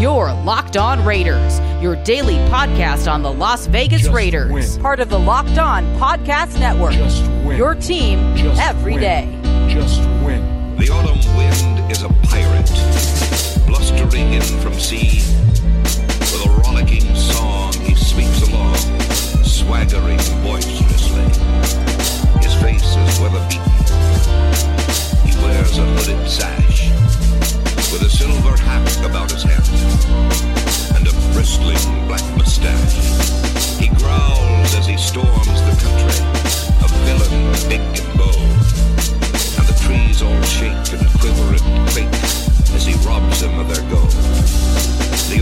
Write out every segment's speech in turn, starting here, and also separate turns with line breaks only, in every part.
Your Locked On Raiders, your daily podcast on the Las Vegas
Just
Raiders,
win.
part of the Locked On Podcast Network.
Just win.
Your team
Just
every
win.
day.
Just win.
The autumn wind is a pirate, blustering in from sea. With a rollicking song, he sweeps along, swaggering boisterously. His face is weather beaten. He wears a hooded sash, with a silver hat about his head, and a bristling black mustache. He growls as he storms the country, a villain big and bold and the trees all shake and quiver and quake as he robs them of their gold. The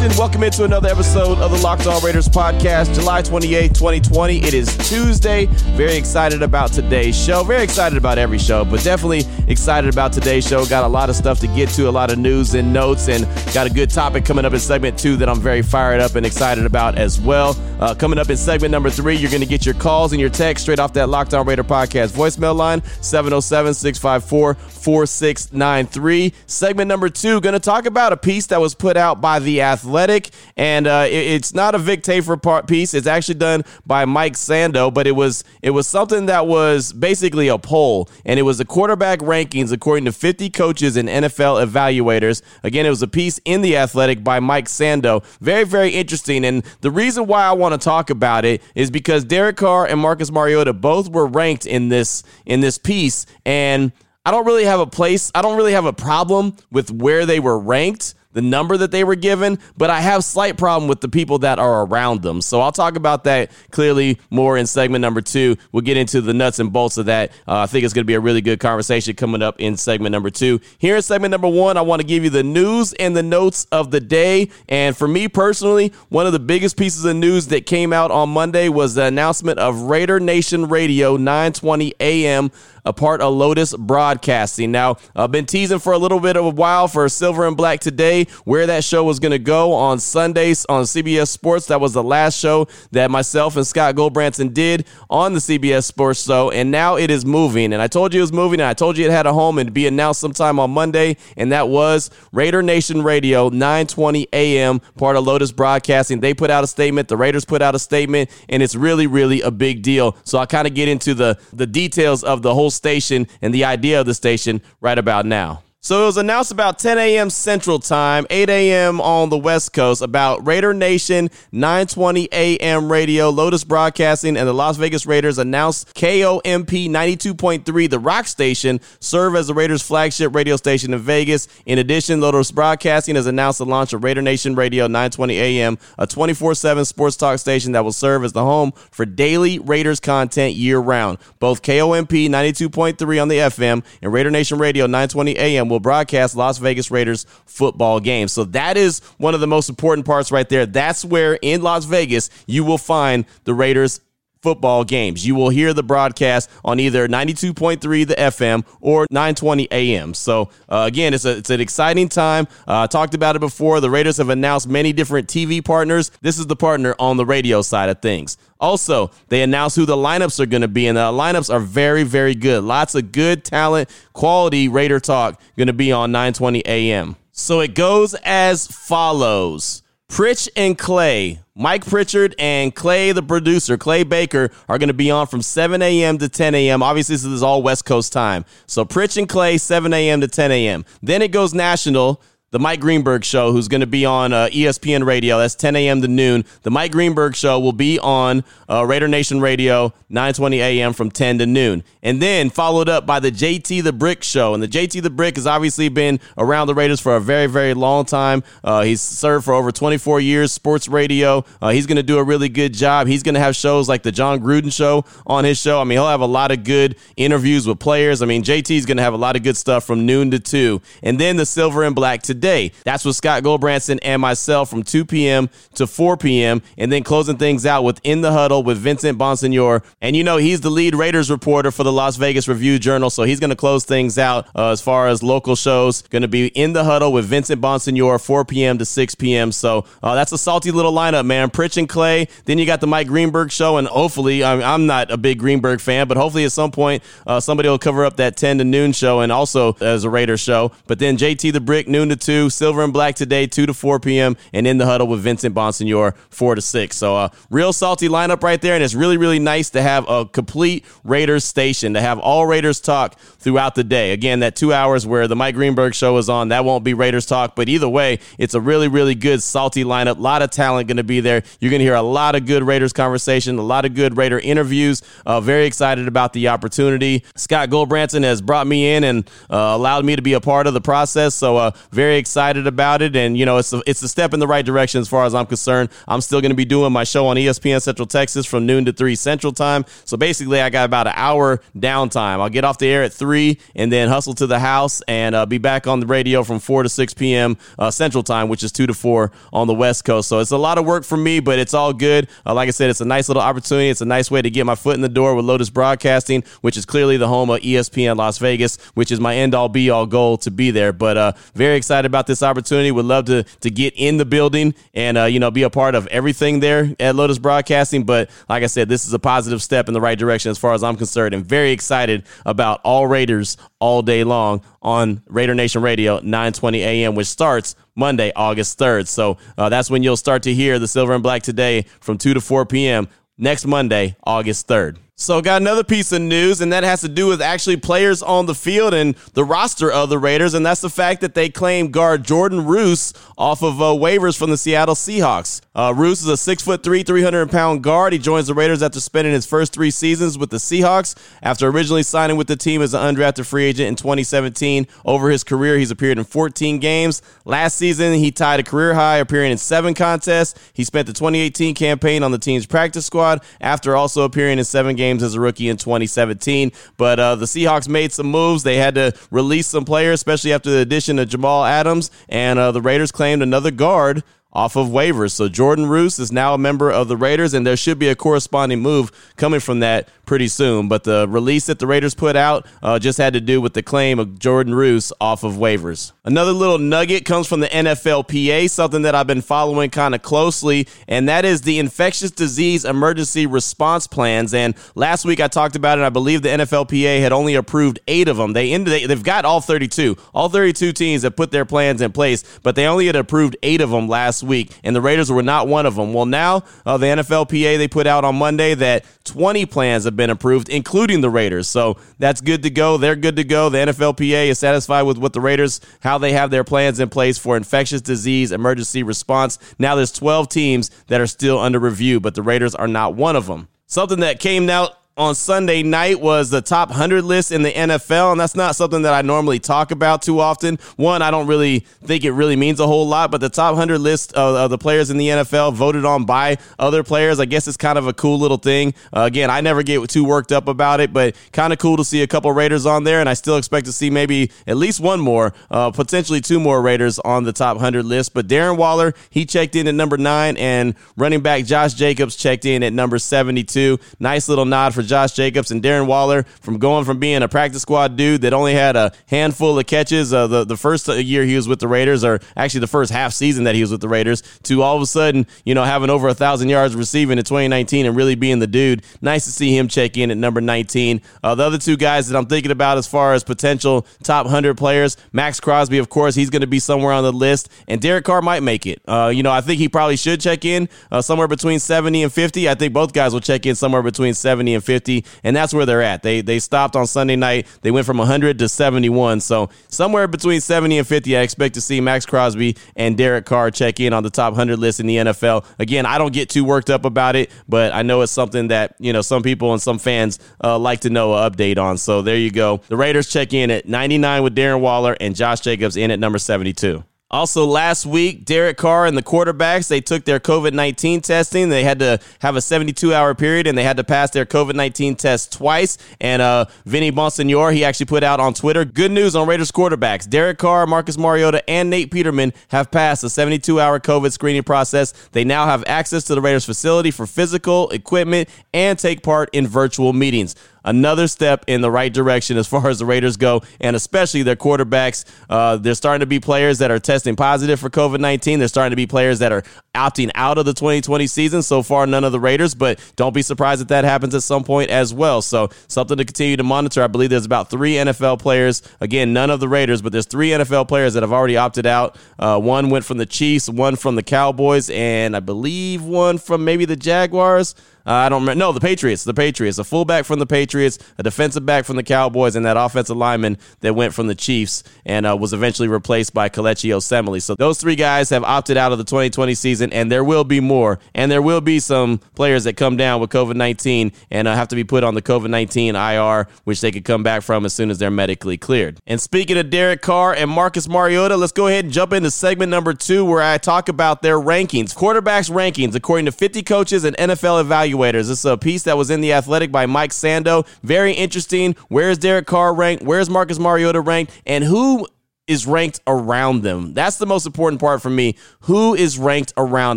Nation? Welcome into another episode of the Locked On Raiders podcast, July 28th, 2020. It is Tuesday. Very excited about today's show. Very excited about every show, but definitely excited about today's show. Got a lot of stuff to get to, a lot of news and notes, and got a good topic coming up in segment two that I'm very fired up and excited about as well. Uh, coming up in segment number three, you're going to get your calls and your texts straight off that Locked On Raider podcast voicemail line, 707 654 4693. Segment number two, going to talk about a piece that was put out by The Athletic, and uh, it- it's not a Vic Tafur part piece. It's actually done by Mike Sando, but it was it was something that was basically a poll, and it was the quarterback rankings according to 50 coaches and NFL evaluators. Again, it was a piece in The Athletic by Mike Sando. Very, very interesting, and the reason why I want to talk about it is because Derek Carr and Marcus Mariota both were ranked in this in this piece, and I don't really have a place. I don't really have a problem with where they were ranked, the number that they were given, but I have slight problem with the people that are around them. So I'll talk about that clearly more in segment number two. We'll get into the nuts and bolts of that. Uh, I think it's going to be a really good conversation coming up in segment number two. Here in segment number one, I want to give you the news and the notes of the day. And for me personally, one of the biggest pieces of news that came out on Monday was the announcement of Raider Nation Radio 920 AM a part of Lotus Broadcasting. Now, I've been teasing for a little bit of a while for Silver and Black today, where that show was going to go on Sundays on CBS Sports. That was the last show that myself and Scott Gulbransen did on the CBS Sports show, and now it is moving. And I told you it was moving, and I told you it had a home and be announced sometime on Monday, and that was Raider Nation Radio, 920 AM, part of Lotus Broadcasting. They put out a statement, the Raiders put out a statement, and it's really, really a big deal. So I kind of get into the the details of the whole station and the idea of the station right about now. So it was announced about 10 a.m. Central Time, 8 a.m. on the West Coast about Raider Nation 920 a.m. radio, Lotus Broadcasting, and the Las Vegas Raiders announced KOMP 92.3, the rock station, serve as the Raiders' flagship radio station in Vegas. In addition, Lotus Broadcasting has announced the launch of Raider Nation Radio 920 a.m., a 24 7 sports talk station that will serve as the home for daily Raiders content year round. Both KOMP 92.3 on the FM and Raider Nation Radio 920 a.m. will broadcast Las Vegas Raiders football games. So that is one of the most important parts right there. That's where in Las Vegas you will find the Raiders football games. You will hear the broadcast on either 92.3 the FM or 920 AM. So uh, again, it's a, it's an exciting time. Uh, I talked about it before. The Raiders have announced many different TV partners. This is the partner on the radio side of things. Also, they announced who the lineups are going to be, and the lineups are very, very good. Lots of good talent, quality Raider talk going to be on 920 AM. So it goes as follows. Pritch and Clay, Mike Pritchard and Clay, the producer, Clay Baker, are going to be on from 7 a.m. to 10 a.m. Obviously, this is all West Coast time. So Pritch and Clay, 7 a.m. to 10 a.m. Then it goes national. The Mike Greenberg Show, who's going to be on uh, ESPN Radio. That's 10 a.m. to noon. The Mike Greenberg Show will be on uh, Raider Nation Radio, 9:20 a.m. from 10 to noon, and then followed up by the JT the Brick Show. And the JT the Brick has obviously been around the Raiders for a very, very long time. Uh, he's served for over 24 years, sports radio. Uh, he's going to do a really good job. He's going to have shows like the Jon Gruden Show on his show. I mean, he'll have a lot of good interviews with players. I mean, JT is going to have a lot of good stuff from noon to two, and then the Silver and Black today today. That's with Scott Gulbransen and myself from 2 p.m. to 4 p.m. And then closing things out with In the Huddle with Vincent Bonsignore. And you know, he's the lead Raiders reporter for the Las Vegas Review Journal. So he's going to close things out uh, as far as local shows. Going to be In the Huddle with Vincent Bonsignore, 4 p.m. to 6 p.m. So uh, that's a salty little lineup, man. Pritch and Clay. Then you got the Mike Greenberg show. And hopefully, I I'm not a big Greenberg fan, but hopefully at some point, uh, somebody will cover up that 10 to noon show and also as a Raiders show. But then JT the Brick, noon to 2 2, Silver and Black today, 2 to 4 p.m., and in the huddle with Vincent Bonsignore, 4 to 6. So, a uh, real salty lineup right there, and it's really, really nice to have a complete Raiders station, to have all Raiders talk throughout the day. Again, that two hours where the Mike Greenberg show is on, that won't be Raiders talk, but either way, it's a really, really good, salty lineup. A lot of talent going to be there. You're going to hear a lot of good Raiders conversation, a lot of good Raider interviews. Uh, very excited about the opportunity. Scott Gulbransen has brought me in and uh, allowed me to be a part of the process, so uh, very excited about it, and you know it's a, it's a step in the right direction as far as I'm concerned. I'm still going to be doing my show on ESPN Central Texas from noon to three Central Time. So basically, I got about an hour downtime. I'll get off the air at three, and then hustle to the house and uh, be back on the radio from four to six p.m. Uh, Central Time, which is two to four on the West Coast. So it's a lot of work for me, but it's all good. Uh, like I said, it's a nice little opportunity. It's a nice way to get my foot in the door with Lotus Broadcasting, which is clearly the home of ESPN Las Vegas, which is my end all be all goal to be there. But uh, very excited about this opportunity. Would love to to get in the building and uh, you know be a part of everything there at Lotus Broadcasting. But like I said, this is a positive step in the right direction as far as I'm concerned, and very excited about all Raiders all day long on Raider Nation Radio 9:20 a.m., which starts Monday, August 3rd. So uh, that's when you'll start to hear the Silver and Black today from 2 to 4 p.m. next Monday, August 3rd. So, got another piece of news, and that has to do with actually players on the field and the roster of the Raiders, and that's the fact that they claim guard Jordan Roos off of uh, waivers from the Seattle Seahawks. Uh, Roos is a six foot three, 300 pound guard. He joins the Raiders after spending his first three seasons with the Seahawks. After originally signing with the team as an undrafted free agent in 2017, over his career, he's appeared in 14 games. Last season, he tied a career high, appearing in seven contests. He spent the 2018 campaign on the team's practice squad after also appearing in seven games games as a rookie in 2017. But uh, the Seahawks made some moves. They had to release some players, especially after the addition of Jamal Adams. And uh, the Raiders claimed another guard off of waivers. So Jordan Roos is now a member of the Raiders, and there should be a corresponding move coming from that pretty soon. But the release that the Raiders put out uh, just had to do with the claim of Jordan Roos off of waivers. Another little nugget comes from the NFLPA, something that I've been following kind of closely, and that is the infectious disease emergency response plans. And last week I talked about it. I believe the NFLPA had only approved eight of them. They ended. They've got all 32. All 32 teams have put their plans in place, but they only had approved eight of them last last week, and the Raiders were not one of them. Well, now uh, the NFLPA they put out on Monday that 20 plans have been approved, including the Raiders. So that's good to go. They're good to go. The NFLPA is satisfied with what the Raiders how they have their plans in place for infectious disease emergency response. Now there's 12 teams that are still under review, but the Raiders are not one of them. Something that came out on Sunday night was the top 100 list in the NFL, and that's not something that I normally talk about too often. One, I don't really think it really means a whole lot, but the top 100 list of, of the players in the NFL voted on by other players, I guess it's kind of a cool little thing. Uh, again, I never get too worked up about it, but kind of cool to see a couple Raiders on there, and I still expect to see maybe at least one more, uh, potentially two more Raiders on the top 100 list. But Darren Waller, he checked in at number nine, and running back Josh Jacobs checked in at number 72. Nice little nod for Josh Jacobs and Darren Waller from going from being a practice squad dude that only had a handful of catches uh, the, the first year he was with the Raiders, or actually the first half season that he was with the Raiders, to all of a sudden, you know, having over a thousand yards receiving in 2019 and really being the dude. Nice to see him check in at number 19. Uh, the other two guys that I'm thinking about as far as potential top 100 players, Maxx Crosby, of course, he's going to be somewhere on the list, and Derek Carr might make it. Uh, you know, I think he probably should check in uh, somewhere between 70 and 50. I think both guys will check in somewhere between 70 and 50. 150, and that's where they're at. They they stopped on Sunday night. They went from 100 to 71. So somewhere between 70 and 50, I expect to see Maxx Crosby and Derek Carr check in on the top 100 list in the NFL. Again, I don't get too worked up about it, but I know it's something that you know some people and some fans uh, like to know an update on. So there you go. The Raiders check in at 99 with Darren Waller and Josh Jacobs in at number 72. Also, last week, Derek Carr and the quarterbacks, they took their COVID 19 testing. They had to have a 72 hour period and they had to pass their COVID 19 test twice. And uh, Vinny Bonsignore, he actually put out on Twitter good news on Raiders quarterbacks. Derek Carr, Marcus Mariota, and Nate Peterman have passed the 72 hour COVID screening process. They now have access to the Raiders facility for physical equipment and take part in virtual meetings another step in the right direction as far as the Raiders go, and especially their quarterbacks. Uh, there's starting to be players that are testing positive for COVID 19. There's starting to be players that are opting out of the 2020 season. So far, none of the Raiders, but don't be surprised if that happens at some point as well. So, something to continue to monitor. I believe there's about three NFL players. Again, none of the Raiders, but there's three NFL players that have already opted out. Uh, one went from the Chiefs, one from the Cowboys, and I believe one from maybe the Jaguars. Uh, I don't remember. No, the Patriots. The Patriots. A fullback from the Patriots, a defensive back from the Cowboys, and that offensive lineman that went from the Chiefs and uh, was eventually replaced by Kelechi Osemele. So those three guys have opted out of the 2020 season, and there will be more. And there will be some players that come down with COVID 19 and uh, have to be put on the COVID 19 IR, which they could come back from as soon as they're medically cleared. And speaking of Derek Carr and Marcus Mariota, let's go ahead and jump into segment number two where I talk about their rankings. Quarterbacks rankings, according to 50 coaches and NFL evaluators evaluators. This is a piece that was in The Athletic by Mike Sando. Very interesting. Where is Derek Carr ranked? Where is Marcus Mariota ranked? And who is ranked around them. That's the most important part for me. Who is ranked around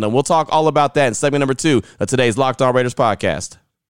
them? We'll talk all about that in segment number two of today's Locked On Raiders podcast.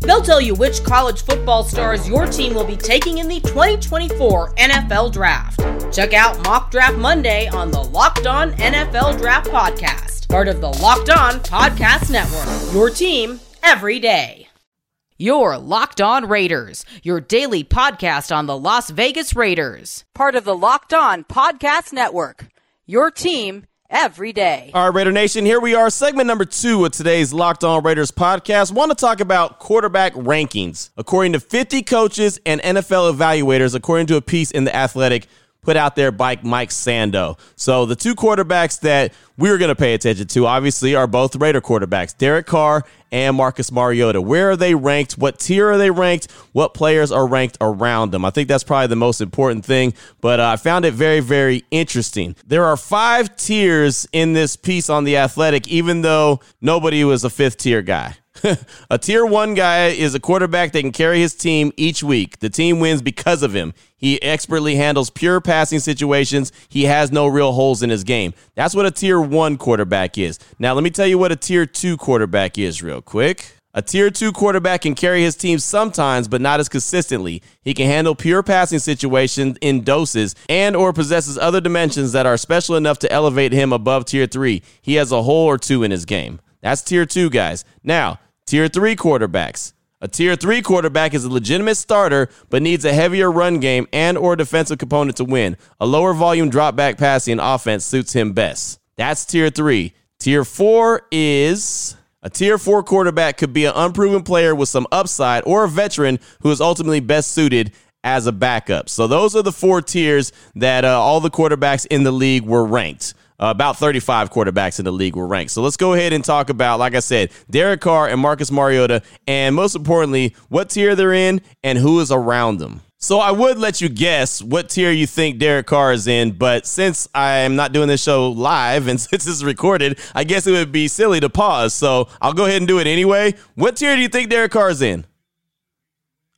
They'll tell you which college football stars your team will be taking in the 2024 NFL Draft. Check out Mock Draft Monday on the Locked On NFL Draft Podcast part of the Locked On Podcast Network. Your team every day. Your Locked On Raiders, your daily podcast on the Las Vegas Raiders, part of the Locked On Podcast Network. Your team every day.
All right, Raider Nation, here we are, segment number two of today's Locked On Raiders podcast. Want to talk about quarterback rankings. According to 50 coaches and NFL evaluators, according to a piece in The Athletic, put out there by Mike Sando. So the two quarterbacks that we're going to pay attention to, obviously, are both Raider quarterbacks, Derek Carr and Marcus Mariota. Where are they ranked? What tier are they ranked? What players are ranked around them? I think that's probably the most important thing, but uh, I found it very, very interesting. There are five tiers in this piece on The Athletic, even though nobody was a fifth tier guy. a tier one guy is a quarterback that can carry his team each week. The team wins because of him. He expertly handles pure passing situations. He has no real holes in his game. That's what a tier one quarterback is. Now, let me tell you what a tier two quarterback is, real quick. A tier two quarterback can carry his team sometimes, but not as consistently. He can handle pure passing situations in doses and or possesses other dimensions that are special enough to elevate him above tier three. He has a hole or two in his game. That's tier two, guys. Now, Tier three quarterbacks. A tier three quarterback is a legitimate starter, but needs a heavier run game and or defensive component to win. A lower volume drop back passing offense suits him best. That's tier three. Tier four is a tier four quarterback could be an unproven player with some upside or a veteran who is ultimately best suited as a backup. So those are the four tiers that uh, all the quarterbacks in the league were ranked. Uh, about 35 quarterbacks in the league were ranked. So let's go ahead and talk about, like I said, Derek Carr and Marcus Mariota, and most importantly, what tier they're in and who is around them. So I would let you guess what tier you think Derek Carr is in, but since I am not doing this show live and since it's recorded, I guess it would be silly to pause. So I'll go ahead and do it anyway. What tier do you think Derek Carr is in?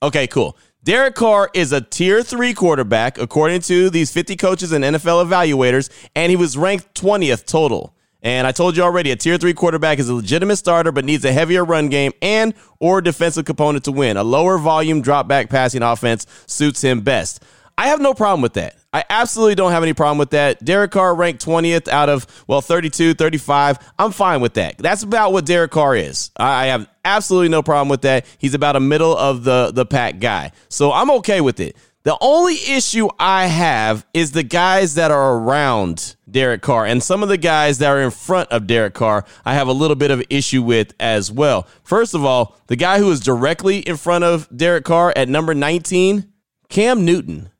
Okay, cool. Derek Carr is a tier three quarterback, according to these 50 coaches and NFL evaluators, and he was ranked 20th total. And I told you already, a tier three quarterback is a legitimate starter, but needs a heavier run game and or defensive component to win. A lower volume drop back passing offense suits him best. I have no problem with that. I absolutely don't have any problem with that. Derek Carr ranked 20th out of, well, 32, 35. I'm fine with that. That's about what Derek Carr is. I have absolutely no problem with that. He's about a middle of the, the pack guy. So I'm okay with it. The only issue I have is the guys that are around Derek Carr and some of the guys that are in front of Derek Carr, I have a little bit of issue with as well. First of all, the guy who is directly in front of Derek Carr at number 19, Cam Newton.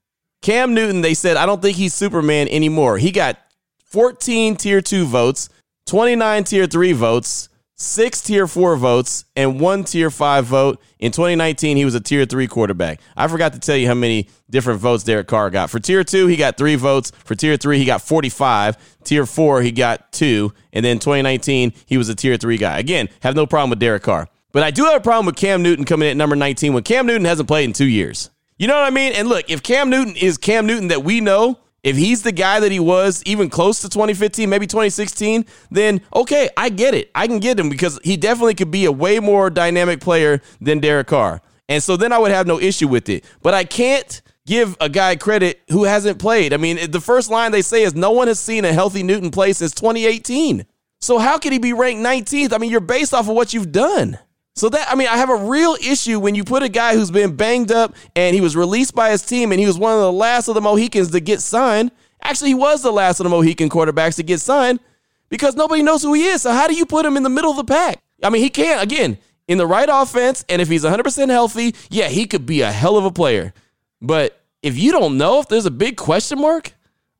Cam Newton, they said, I don't think he's Superman anymore. He got 14 tier 2 votes, 29 tier 3 votes, six tier four votes and one tier five vote. In 2019, he was a tier three quarterback. I forgot to tell you how many different votes Derek Carr got. For tier two, he got three votes. For tier three, he got 45. Tier four, he got two. And then 2019, he was a tier three guy. Again, have no problem with Derek Carr. But I do have a problem with Cam Newton coming in at number 19 when Cam Newton hasn't played in two years. You know what I mean? And look, if Cam Newton is Cam Newton that we know, if he's the guy that he was even close to 2015, maybe 2016, then okay, I get it. I can get him because he definitely could be a way more dynamic player than Derek Carr. And so then I would have no issue with it. But I can't give a guy credit who hasn't played. I mean, the first line they say is no one has seen a healthy Newton play since 2018. So how could he be ranked 19th? I mean, you're based off of what you've done. So that I mean, I have a real issue when you put a guy who's been banged up and he was released by his team and he was one of the last of the Mohicans to get signed. Actually, he was the last of the Mohican quarterbacks to get signed because nobody knows who he is. So how do you put him in the middle of the pack? I mean, he can't again in the right offense and if he's 100% healthy, yeah, he could be a hell of a player. But if you don't know if there's a big question mark,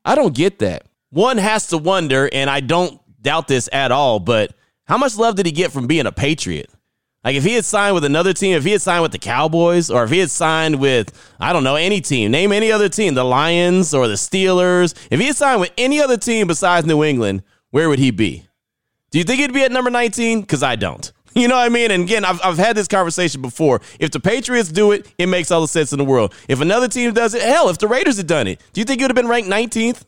I don't get that. One has to wonder and I don't doubt this at all, but how much love did he get from being a Patriot? Like if he had signed with another team, if he had signed with the Cowboys, or if he had signed with, I don't know, any team, name any other team, the Lions or the Steelers, if he had signed with any other team besides New England, where would he be? Do you think he'd be at number 19? Because I don't. You know what I mean? And again, I've, I've had this conversation before. If the Patriots do it, it makes all the sense in the world. If another team does it, hell, if the Raiders had done it, do you think he would have been ranked 19th?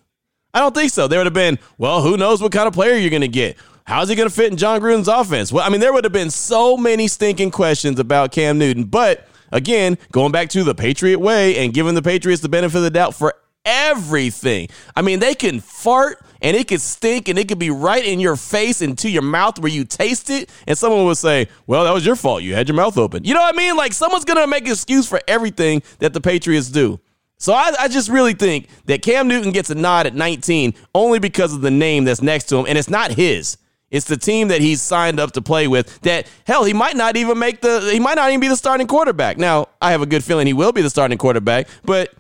I don't think so. There would have been, well, who knows what kind of player you're going to get? How's he going to fit in Jon Gruden's offense? Well, I mean, there would have been so many stinking questions about Cam Newton. But again, going back to the Patriot way and giving the Patriots the benefit of the doubt for everything. I mean, they can fart and it could stink and it could be right in your face and to your mouth where you taste it. And someone would say, Well, that was your fault. You had your mouth open. You know what I mean? Like someone's going to make an excuse for everything that the Patriots do. So I, I, just really think that Cam Newton gets a nod at 19 only because of the name that's next to him, and it's not his. It's the team that he's signed up to play with. That hell, he might not even make the. He might not even be the starting quarterback. Now, I have a good feeling he will be the starting quarterback. But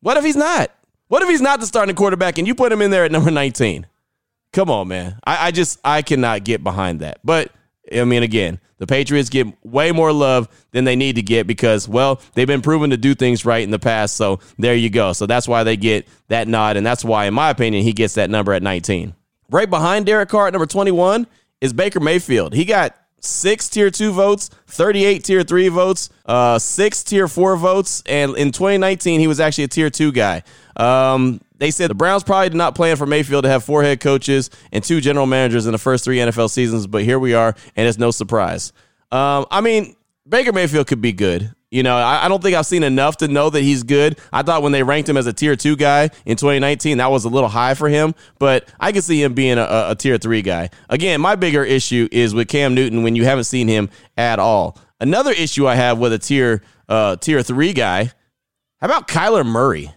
what if he's not? What if he's not the starting quarterback and you put him in there at number 19? Come on, man. I, I just I cannot get behind that. But I mean, again, the Patriots get way more love than they need to get because, well, they've been proven to do things right in the past. So there you go. So that's why they get that nod. And that's why, in my opinion, he gets that number at 19. Right behind Derek Carr at number 21 is Baker Mayfield. He got six tier two votes, 38 tier three votes, uh, six tier four votes, and in 2019 he was actually a tier two guy. Um, they said the Browns probably did not plan for Mayfield to have four head coaches and two general managers in the first three NFL seasons, but here we are, and it's no surprise. Um, I mean, Baker Mayfield could be good. You know, I, I, don't think I've seen enough to know that he's good. I thought when they ranked him as a tier two guy in 2019, that was a little high for him, but I can see him being a, a tier three guy. Again, my bigger issue is with Cam Newton when you haven't seen him at all. Another issue I have with a tier uh, tier three guy. How about Kyler Murray?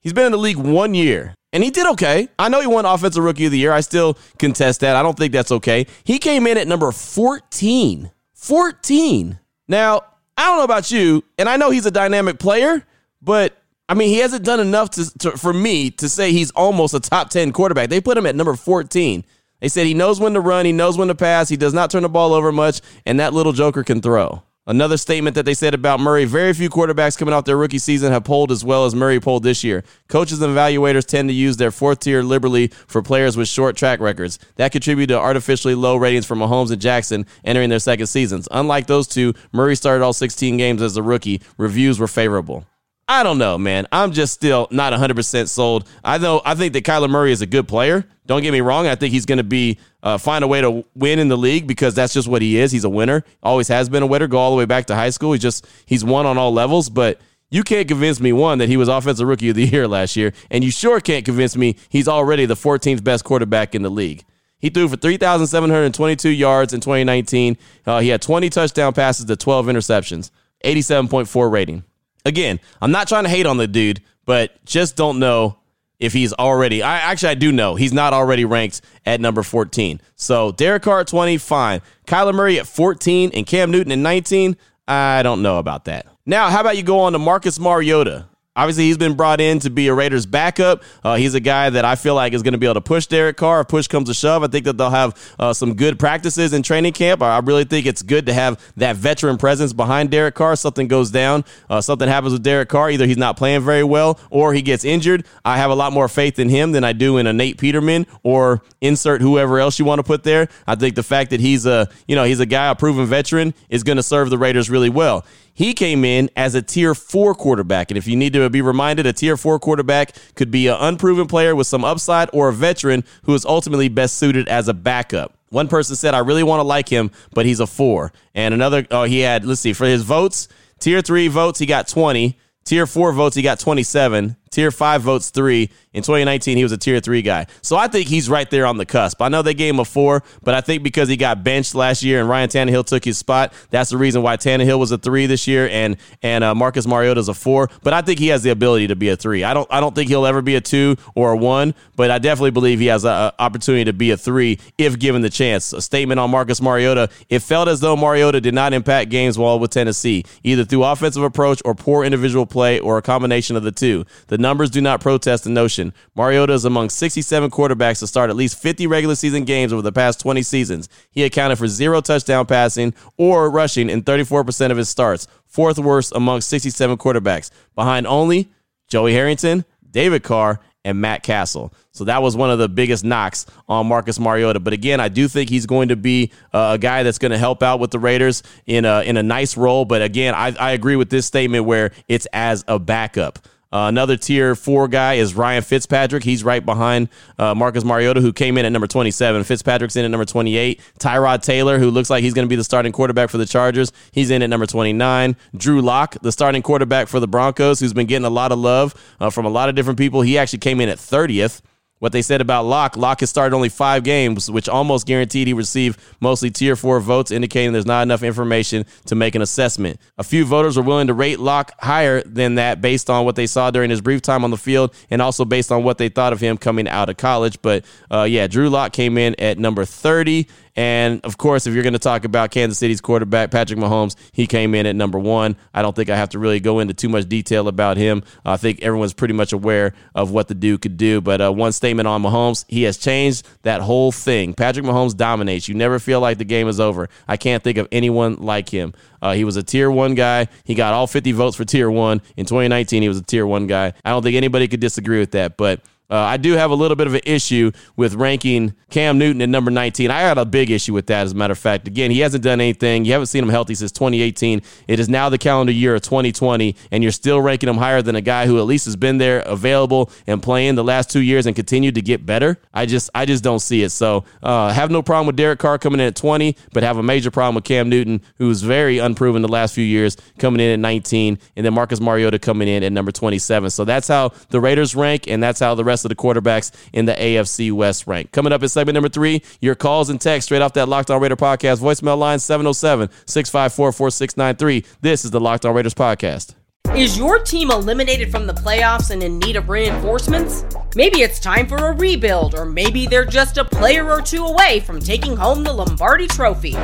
He's been in the league one year. And he did okay. I know he won Offensive Rookie of the Year. I still contest that. I don't think that's okay. He came in at number 14. 14. Now, I don't know about you, and I know he's a dynamic player, but I mean, he hasn't done enough to, to, for me to say he's almost a top 10 quarterback. They put him at number 14. They said he knows when to run, he knows when to pass, he does not turn the ball over much, and that little joker can throw. Another statement that they said about Murray very few quarterbacks coming off their rookie season have polled as well as Murray polled this year. Coaches and evaluators tend to use their fourth tier liberally for players with short track records. That contributed to artificially low ratings for Mahomes and Jackson entering their second seasons. Unlike those two, Murray started all 16 games as a rookie. Reviews were favorable. I don't know, man. I'm just still not 100% sold. I know I think that Kyler Murray is a good player. Don't get me wrong. I think he's going to be uh, find a way to win in the league because that's just what he is. He's a winner. Always has been a winner. Go all the way back to high school. He's just he's won on all levels, but You can't convince me, one, that he was Offensive Rookie of the Year last year, and you sure can't convince me he's already the 14th best quarterback in the league. He threw for 3,722 yards in 2019. Uh, he had 20 touchdown passes to 12 interceptions, 87.4 rating. Again, I'm not trying to hate on the dude, but just don't know if he's already. I actually I do know he's not already ranked at number 14. So Derek Carr at 20, fine. Kyler Murray at 14 and Cam Newton at 19. I don't know about that. Now, how about you go on to Marcus Mariota? Obviously, he's been brought in to be a Raiders backup. Uh, he's a guy that I feel like is going to be able to push Derek Carr. If push comes to shove, I think that they'll have uh, some good practices in training camp. I really think it's good to have that veteran presence behind Derek Carr. Something goes down, uh, something happens with Derek Carr. Either he's not playing very well or he gets injured. I have a lot more faith in him than I do in a Nate Peterman or insert whoever else you want to put there. I think the fact that he's a you know he's a guy, a proven veteran, is going to serve the Raiders really well. He came in as a tier four quarterback. And if you need to be reminded, a tier four quarterback could be an unproven player with some upside or a veteran who is ultimately best suited as a backup. One person said, I really want to like him, but he's a four. And another, oh, he had, let's see, for his votes, tier three votes, he got 20. Tier four votes, he got 27. Tier five votes, three. In 2019, he was a tier three guy. So I think he's right there on the cusp. I know they gave him a four, but I think because he got benched last year and Ryan Tannehill took his spot, that's the reason why Tannehill was a three this year and and uh, Marcus Mariota's a four. But I think he has the ability to be a three. I don't I don't think he'll ever be a two or a one, but I definitely believe he has an opportunity to be a three if given the chance. A statement on Marcus Mariota: It felt as though Mariota did not impact games while with Tennessee, either through offensive approach or poor individual play, or a combination of the two. The numbers do not protest the notion. Mariota is among 67 quarterbacks to start at least 50 regular season games over the past 20 seasons. He accounted for zero touchdown passing or rushing in 34% of his starts, fourth worst among 67 quarterbacks, behind only Joey Harrington, David Carr, and Matt Cassel. So that was one of the biggest knocks on Marcus Mariota. But again, I do think he's going to be uh, a guy that's going to help out with the Raiders in a in a nice role. But again, I, I agree with this statement where it's as a backup. Uh, another tier four guy is Ryan Fitzpatrick. He's right behind uh, Marcus Mariota, who came in at number 27. Fitzpatrick's in at number 28. Tyrod Taylor, who looks like he's going to be the starting quarterback for the Chargers, he's in at number 29. Drew Lock, the starting quarterback for the Broncos, who's been getting a lot of love uh, from a lot of different people. He actually came in at 30th what they said about Lock. Lock has started only five games, which almost guaranteed he received mostly tier four votes, indicating there's not enough information to make an assessment. A few voters were willing to rate Lock higher than that based on what they saw during his brief time on the field and also based on what they thought of him coming out of college. But uh, yeah, Drew Lock came in at number 30. And of course, if you're going to talk about Kansas City's quarterback, Patrick Mahomes, he came in at number one. I don't think I have to really go into too much detail about him. I think everyone's pretty much aware of what the dude could do. But uh, one statement on Mahomes, he has changed that whole thing. Patrick Mahomes dominates. You never feel like the game is over. I can't think of anyone like him. Uh, he was a tier one guy. He got all 50 votes for tier one. In 2019, he was a tier one guy. I don't think anybody could disagree with that. But uh, I do have a little bit of an issue with ranking Cam Newton at number 19. I had a big issue with that, as a matter of fact. Again, he hasn't done anything. You haven't seen him healthy since 2018. It is now the calendar year of 2020, and you're still ranking him higher than a guy who at least has been there, available, and playing the last two years and continued to get better. I just, I just don't see it. So, uh, have no problem with Derek Carr coming in at 20, but have a major problem with Cam Newton, who's very unproven the last few years, coming in at 19, and then Marcus Mariota coming in at number 27. So that's how the Raiders rank, and that's how the rest of the quarterbacks in the AFC West rank. Coming up in segment number three, your calls and texts straight off that Locked On Raider podcast voicemail line 707 654 4693. This is the Locked On Raiders podcast.
Is your team eliminated from the playoffs and in need of reinforcements? Maybe it's time for a rebuild, or maybe they're just a player or two away from taking home the Lombardi Trophy.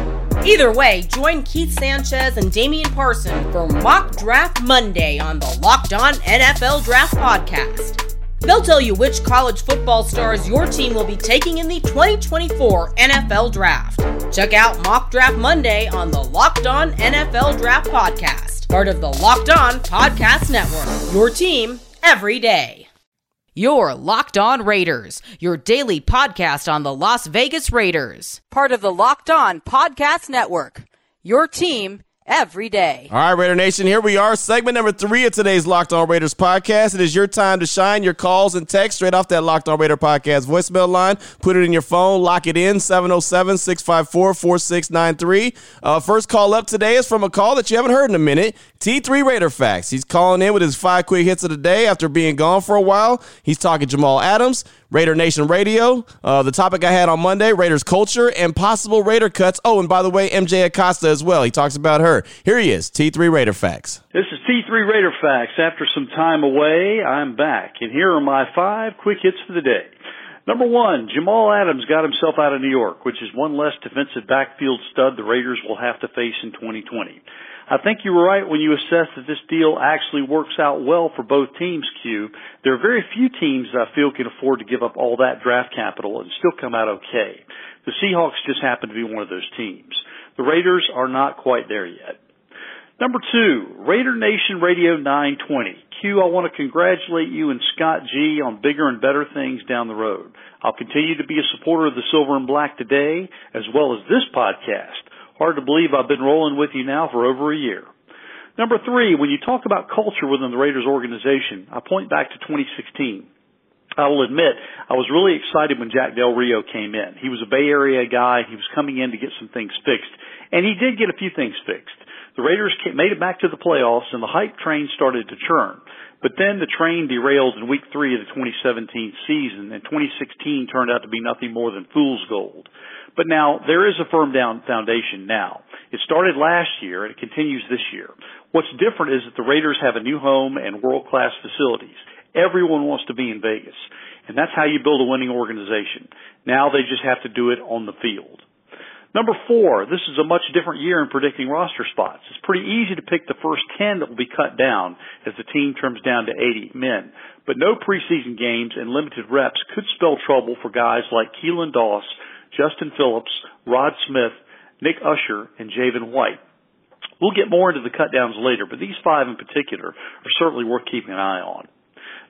Either way, join Keith Sanchez and Damian Parson for Mock Draft Monday on the Locked On NFL Draft Podcast. They'll tell you which college football stars your team will be taking in the 2024 NFL Draft. Check out Mock Draft Monday on the Locked On NFL Draft Podcast, part of the Locked On Podcast Network. Your team every day. Your Locked On Raiders, your daily podcast on the Las Vegas Raiders, part of the Locked On Podcast Network. Your team every day.
All right, Raider Nation, here we are. Segment number three of today's Locked On Raiders podcast. It is your time to shine. Your calls and text straight off that Locked On Raider podcast voicemail line. Put it in your phone, lock it in 707 654 4693. Uh, first call up today is from a call that you haven't heard in a minute. T3 Raider Facts. He's calling in with his five quick hits of the day after being gone for a while. He's talking Jamal Adams, Raider Nation Radio, uh, the topic I had on Monday, Raiders culture, and possible Raider cuts. Oh, and by the way, MJ Acosta as well. He talks about her. Here he is, T3 Raider Facts.
This is T3 Raider Facts. After some time away, I'm back, and here are my five quick hits for the day. Number one, Jamal Adams got himself out of New York, which is one less defensive backfield stud the Raiders will have to face in 2020. I think you were right when you assessed that this deal actually works out well for both teams, Q. There are very few teams that I feel can afford to give up all that draft capital and still come out okay. The Seahawks just happen to be one of those teams. The Raiders are not quite there yet. Number two, Raider Nation Radio 920. Q, I want to congratulate you and Scott G on bigger and better things down the road. I'll continue to be a supporter of the Silver and Black today, as well as this podcast. Hard to believe I've been rolling with you now for over a year. Number three, when you talk about culture within the Raiders organization, I point back to 2016. I will admit, I was really excited when Jack Del Rio came in. He was a Bay Area guy. He was coming in to get some things fixed. And he did get a few things fixed. The Raiders made it back to the playoffs and the hype train started to churn. But then the train derailed in week three of the 2017 season and 2016 turned out to be nothing more than fool's gold. But now there is a firm down foundation now. It started last year and it continues this year. What's different is that the Raiders have a new home and world class facilities. Everyone wants to be in Vegas. And that's how you build a winning organization. Now they just have to do it on the field. Number four, this is a much different year in predicting roster spots. It's pretty easy to pick the first 10 that will be cut down as the team trims down to 80 men. But no preseason games and limited reps could spell trouble for guys like Keelan Doss Justin Phillips, Rod Smith, Nick Usher, and Javin White. We'll get more into the cutdowns later, but these five in particular are certainly worth keeping an eye on.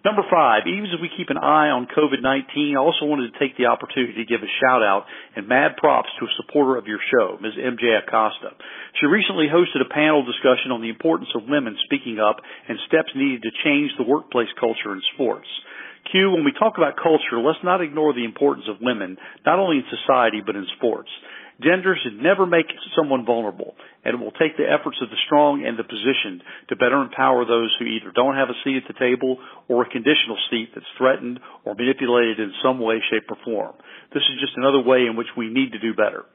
Number five, even as we keep an eye on COVID-19, I also wanted to take the opportunity to give a shout out and mad props to a supporter of your show, Ms. MJ Acosta. She recently hosted a panel discussion on the importance of women speaking up and steps needed to change the workplace culture in sports. Q, when we talk about culture, let's not ignore the importance of women, not only in society, but in sports. Gender should never make someone vulnerable, and it will take the efforts of the strong and the positioned to better empower those who either don't have a seat at the table or a conditional seat that's threatened or manipulated in some way, shape, or form. This is just another way in which we need to do better.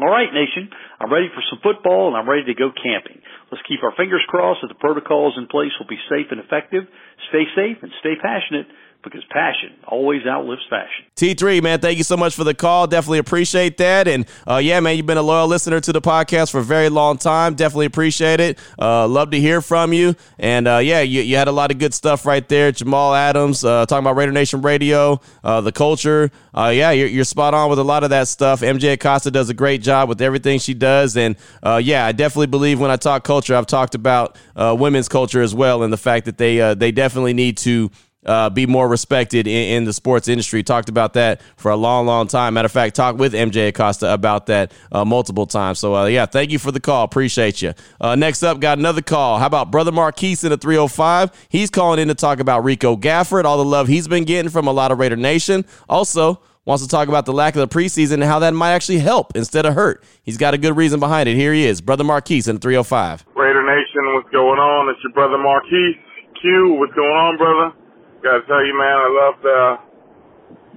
All right, nation. I'm ready for some football and I'm ready to go camping. Let's keep our fingers crossed that the protocols in place will be safe and effective. Stay safe and stay passionate because passion always outlives fashion.
T3, man, thank you so much for the call. Definitely appreciate that. And uh, yeah, man, you've been a loyal listener to the podcast for a very long time. Definitely appreciate it. Uh, love to hear from you. And uh, yeah, you, you, had a lot of good stuff right there. Jamal Adams uh, talking about Raider Nation Radio, uh, the culture. Uh, yeah, you're, you're, spot on with a lot of that stuff. MJ Acosta does a great job with everything she does. And yeah, I definitely believe when I talk culture, I've talked about women's culture as well and the fact that they they definitely need to uh, be more respected in, in, the sports industry. Talked about that for a long, long time. Matter of fact, talked with MJ Acosta about that uh, multiple times. So, uh, yeah, thank you for the call. Appreciate you. Uh, next up, got another call. How about Brother Marquise in the 305? He's calling in to talk about Rico Gafford, all the love he's been getting from a lot of Raider Nation. Also, wants to talk about the lack of the preseason and how that might actually help instead of hurt. He's got a good reason behind it. Here he is, Brother Marquise in the 305.
Raider Nation, what's going on? It's your brother Marquise. Q, what's going on, brother? Gotta tell you, man, I love the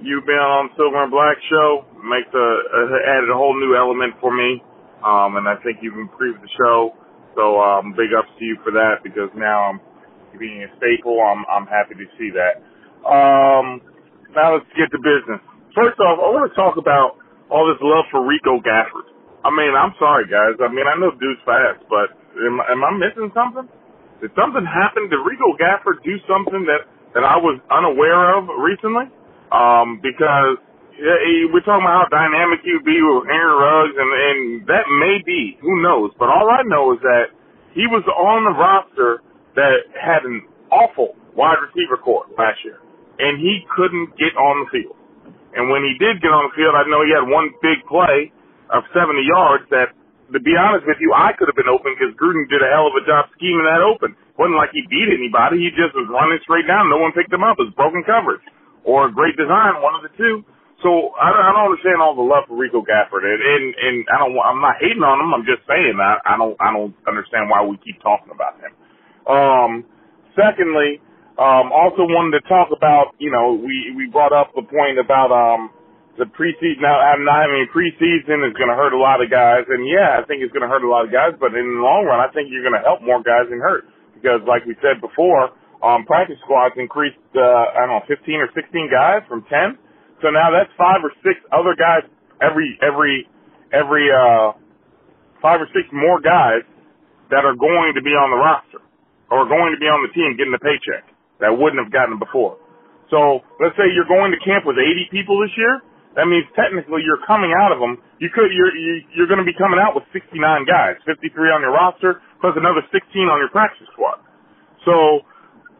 you being on Silver and Black show. Makes a, uh, added a whole new element for me, um, and I think you've improved the show. So um, big ups to you for that because now I'm being a staple. I'm I'm happy to see that. Um, now let's get to business. First off, I want to talk about all this love for Rico Gafford. I mean, I'm sorry, guys. I mean, I know dude's fast, but am, am I missing something? Did something happen? Did Rico Gafford do something that that I was unaware of recently. Um, because we're talking about how dynamic you be with Aaron Ruggs, and, and that may be, who knows. But all I know is that he was on the roster that had an awful wide receiver corps last year, and he couldn't get on the field. And when he did get on the field, I know he had one big play of 70 yards that to be honest with you, I could have been open because Gruden did a hell of a job scheming that open. Wasn't like he beat anybody. He just was running straight down. No one picked him up. It was broken coverage or a great design, one of the two. So I don't, I don't understand all the love for Rico Gafford, and, and and I don't. I'm not hating on him. I'm just saying that I don't. I don't understand why we keep talking about him. Um, secondly, um, also wanted to talk about. You know, we we brought up the point about um the preseason. Now, I'm not having preseason is going to hurt a lot of guys, and yeah, I think it's going to hurt a lot of guys. But in the long run, I think you're going to help more guys than hurt because, like we said before, um, practice squads increased. Uh, I don't know, 15 or 16 guys from 10 so now that's five or six other guys every every every uh five or six more guys that are going to be on the roster or going to be on the team getting a paycheck that wouldn't have gotten before. So let's say you're going to camp with 80 people this year. That means technically you're coming out of them. You could you're you, you're going to be coming out with 69 guys, 53 on your roster plus another 16 on your practice squad. So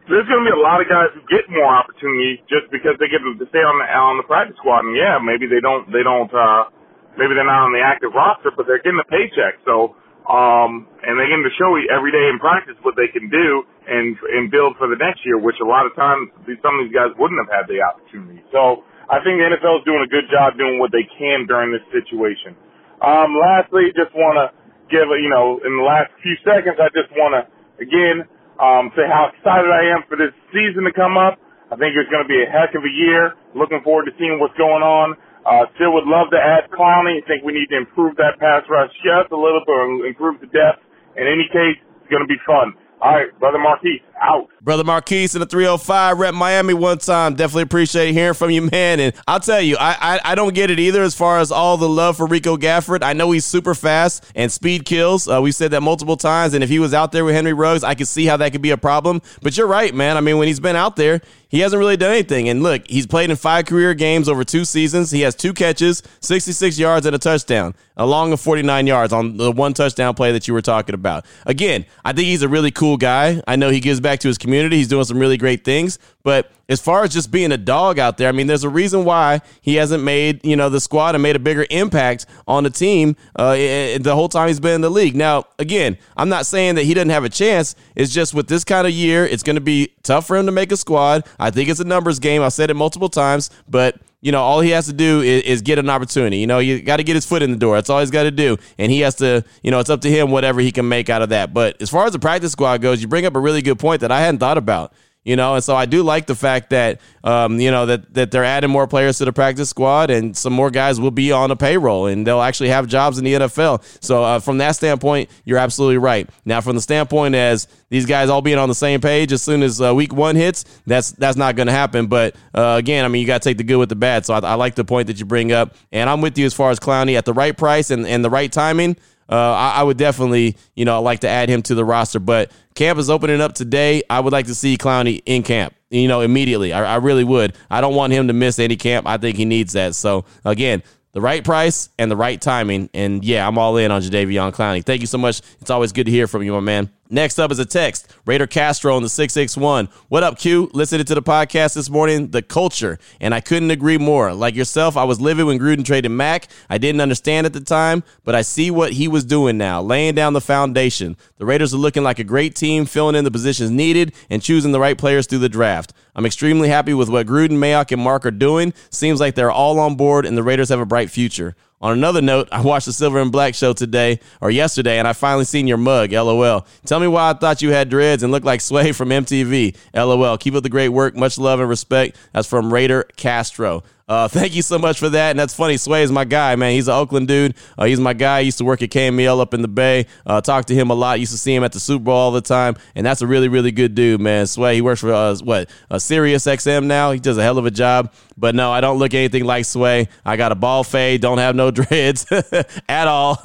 there's going to be a lot of guys who get more opportunities just because they get to stay on the on the practice squad. And yeah, maybe they don't they don't uh, maybe they're not on the active roster, but they're getting a paycheck. So um, and they're getting to show every day in practice what they can do and and build for the next year, which a lot of times some of these guys wouldn't have had the opportunity. So I think the NFL is doing a good job doing what they can during this situation. Um, lastly, just want to give you know in the last few seconds, I just want to again um, say how excited I am for this season to come up. I think it's going to be a heck of a year. Looking forward to seeing what's going on. Uh, still would love to add Clowney. I think we need to improve that pass rush just a little bit, improve the depth. In any case, it's going to be fun. All right, Brother Marquise, out.
Brother Marquise in the 305 rep Miami one time. Definitely appreciate hearing from you, man. And I'll tell you, I, I, I don't get it either as far as all the love for Rico Gafford. I know he's super fast and speed kills. Uh, we've said that multiple times. And if he was out there with Henry Ruggs, I could see how that could be a problem. But you're right, man. I mean, when he's been out there, he hasn't really done anything. And look, he's played in five career games over two seasons. He has two catches, 66 yards, and a touchdown, along with 49 yards on the one touchdown play that you were talking about. Again, I think he's a really cool guy. I know he gives back to his community. He's doing some really great things. But as far as just being a dog out there, I mean, there's a reason why he hasn't made you know the squad and made a bigger impact on the team uh, the whole time he's been in the league. Now, again, I'm not saying that he doesn't have a chance. It's just with this kind of year, it's going to be tough for him to make a squad. I think it's a numbers game. I've said it multiple times, but you know, all he has to do is, is get an opportunity. You know, you got to get his foot in the door. That's all he's got to do. And he has to, you know, it's up to him whatever he can make out of that. But as far as the practice squad goes, you bring up a really good point that I hadn't thought about you know? And so i do like the fact that um, you know that that they're adding more players to the practice squad and some more guys will be on the payroll and they'll actually have jobs in the nfl so uh, from that standpoint you're absolutely right. Now from the standpoint as these guys all being on the same page as soon as uh, week one hits that's that's not going to happen. But uh, again i mean you got to take the good with the bad. So I, I, like the point that you bring up. And i'm with you as far as clowney at the right price and, and the right timing uh, I, I, would definitely, you know, like to add him to the roster. But camp is opening up today. I would like to see Clowney in camp, you know, immediately. I, I really would. I don't want him to miss any camp. I think he needs that. So, again, the right price and the right timing. And yeah, I'm all in on Jadeveon Clowney. Thank you so much. It's always good to hear from you, my man. Next up is a text. Raider Castro on the 661. What up, Q? Listening to the podcast this morning, The Culture, and I couldn't agree more. Like yourself, I was livid when Gruden traded Mac. I didn't understand at the time, but I see what he was doing now, laying down the foundation. The Raiders are looking like a great team, filling in the positions needed and choosing the right players through the draft. I'm extremely happy with what Gruden, Mayock, and Mark are doing. Seems like they're all on board and the Raiders have a bright future. On another note, I watched the Silver and Black show today or yesterday, and I finally seen your mug. LOL. Tell me why I thought you had dreads and looked like Sway from MTV. LOL. Keep up the great work. Much love and respect. That's from Raider Castro. Uh, thank you so much for that. And that's funny. Sway is my guy, man. He's an Oakland dude. Uh, he's my guy. He used to work at KMEL up in the Bay. Uh, talked to him a lot. Used to see him at the Super Bowl all the time. And that's a really, really good dude, man. Sway. He works for uh, what? Uh, Sirius XM now. He does a hell of a job. But no, I don't look anything like Sway. I got a ball fade. Don't have no dreads at all,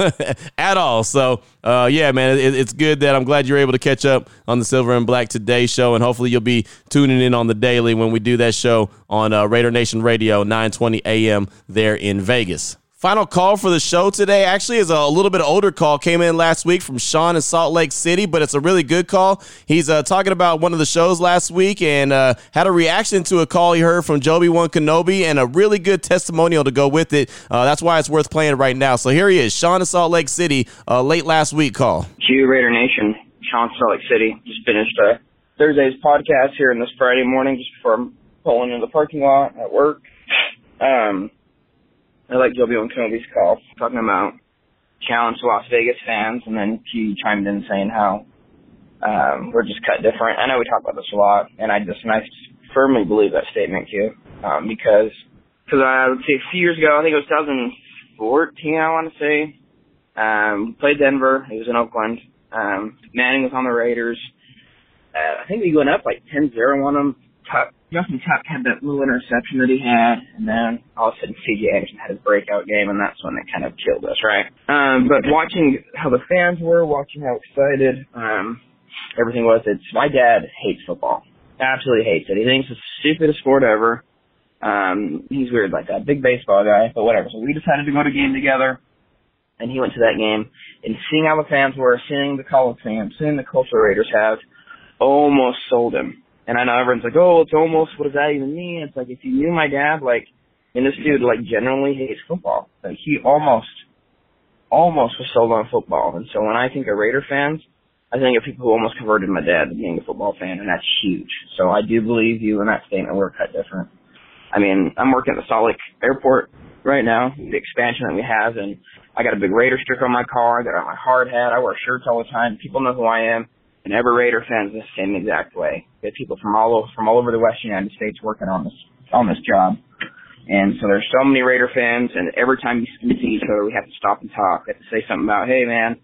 at all. So uh, yeah, man, it, it's good that I'm glad you're able to catch up on the Silver and Black Today show, and hopefully you'll be tuning in on the daily when we do that show on uh, Raider Nation Radio, 9:20 a.m. there in Vegas. Final call for the show today actually is a little bit older call. Came in last week from Sean in Salt Lake City, but it's a really good call. He's uh, talking about one of the shows last week and uh, had a reaction to a call he heard from Joby One Kenobi and a really good testimonial to go with it. Uh, that's why it's worth playing right now. So here he is, Sean in Salt Lake City, uh, late last week call.
Q Raider Nation, Sean Salt Lake City. Just finished uh, Thursday's podcast here in this Friday morning just before I'm pulling into the parking lot at work. Um, I like Joe and Kenobi's call talking about challenge Las Vegas fans, and then he chimed in saying how um, we're just cut different. I know we talk about this a lot, and I just and I firmly believe that statement, Q, um, because because I would say a few years ago, I think it was 2014, I want to say, um, played Denver. He was in Oakland. Um, Manning was on the Raiders. Uh, I think we went up like 10-0 on them. Tuck, Justin Tuck had that little interception that he had, and then all of a sudden C.J. Anderson had his breakout game, and that's when it kind of killed us, right? Um, but watching how the fans were, watching how excited um, everything was, it's my dad hates football, absolutely hates it. He thinks it's the stupidest sport ever. Um, he's weird like that, big baseball guy, but whatever. So we decided to go to a game together, and he went to that game, and seeing how the fans were, seeing the college fans, seeing the culture Raiders have, almost sold him and I know everyone's like, oh, it's almost, what does that even mean? It's like, if you knew my dad, like, and this dude, like, generally hates football. Like, he almost, almost was sold on football. And so when I think of Raider fans, I think of people who almost converted my dad to being a football fan, and that's huge. So I do believe you in that statement. We're cut different. I mean, I'm working at the Salt Lake Airport right now, the expansion that we have, and I got a big Raider sticker on my car. They're on my hard hat. I wear shirts all the time. People know who I am and every Raider fan's the same exact way. We have people from all over from all over the Western United States working on this on this job. And so there's so many Raider fans, and every time we see each other, we have to stop and talk. We have to say something about, "Hey, man,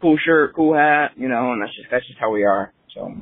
cool shirt, cool hat," you know, and that's just that's just how we are. So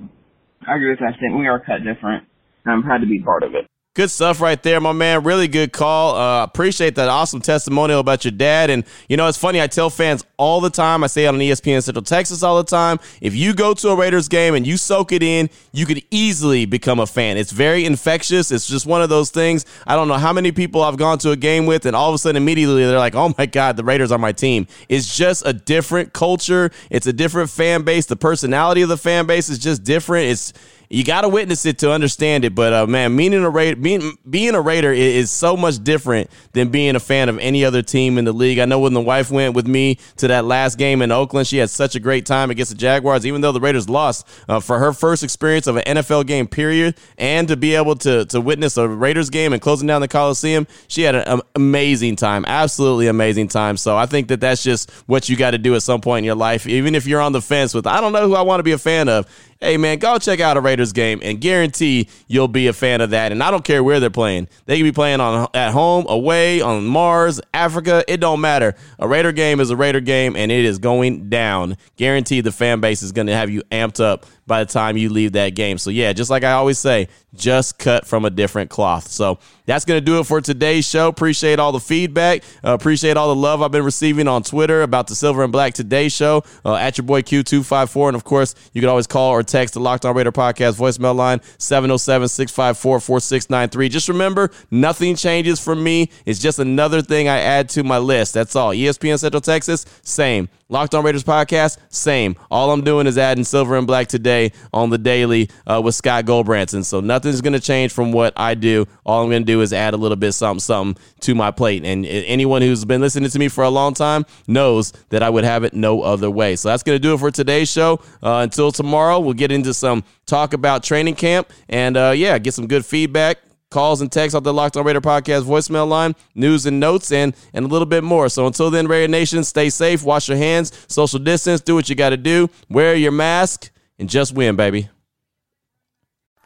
I agree with that statement. We are cut different, and I'm proud to be part of it.
Good stuff right there, my man. Really good call. Uh, appreciate that awesome testimonial about your dad. And, you know, it's funny. I tell fans all the time, I say it on ESPN Central Texas all the time. If you go to a Raiders game and you soak it in, you could easily become a fan. It's very infectious. It's just one of those things. I don't know how many people I've gone to a game with, and all of a sudden, immediately, they're like, oh my God, the Raiders are my team. It's just a different culture. It's a different fan base. The personality of the fan base is just different. It's, you got to witness it to understand it. But uh, man, being a Raider, being being a Raider is, so much different than being a fan of any other team in the league. I know when the wife went with me to that last game in Oakland, she had such a great time against the Jaguars, even though the Raiders lost. Uh, for her first experience of an NFL game, period, and to be able to to witness a Raiders game and closing down the Coliseum, she had an amazing time, absolutely amazing time. So I think that that's just what you got to do at some point in your life, even if you're on the fence with I don't know who I want to be a fan of hey man, go check out a Raiders game and guarantee you'll be a fan of that. And I don't care where they're playing. They can be playing on at home, away, on Mars, Africa. It don't matter. A Raider game is a Raider game, and it is going down. Guaranteed the fan base is going to have you amped up by the time you leave that game. So yeah, just like I always say, just cut from a different cloth. So that's going to do it for today's show. Appreciate all the feedback. Uh, appreciate all the love I've been receiving on Twitter about the Silver and Black Today show uh, at your boy Q254. And of course, you can always call or text the Locked On Raider podcast voicemail line 707 654 4693. Just remember, nothing changes for me. It's just another thing I add to my list. That's all. ESPN Central Texas, same. Locked On Raiders podcast, same. All I'm doing is adding Silver and Black today on the daily uh, with Scott Gulbransen. So nothing's going to change from what I do. All I'm going to do is add a little bit something, something to my plate. And anyone who's been listening to me for a long time knows that I would have it no other way. So that's going to do it for today's show. Uh, until tomorrow, we'll get into some talk about training camp and uh, yeah, get some good feedback calls and texts off the Locked On Raider podcast voicemail line, news and notes, and and a little bit more. So until then, Raider Nation, stay safe, wash your hands, social distance, do what you got to do, wear your mask, and just win, baby.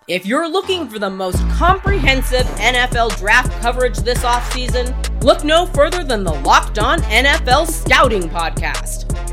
If you're looking for the most comprehensive NFL draft coverage this offseason, look no further than the Locked On NFL Scouting Podcast.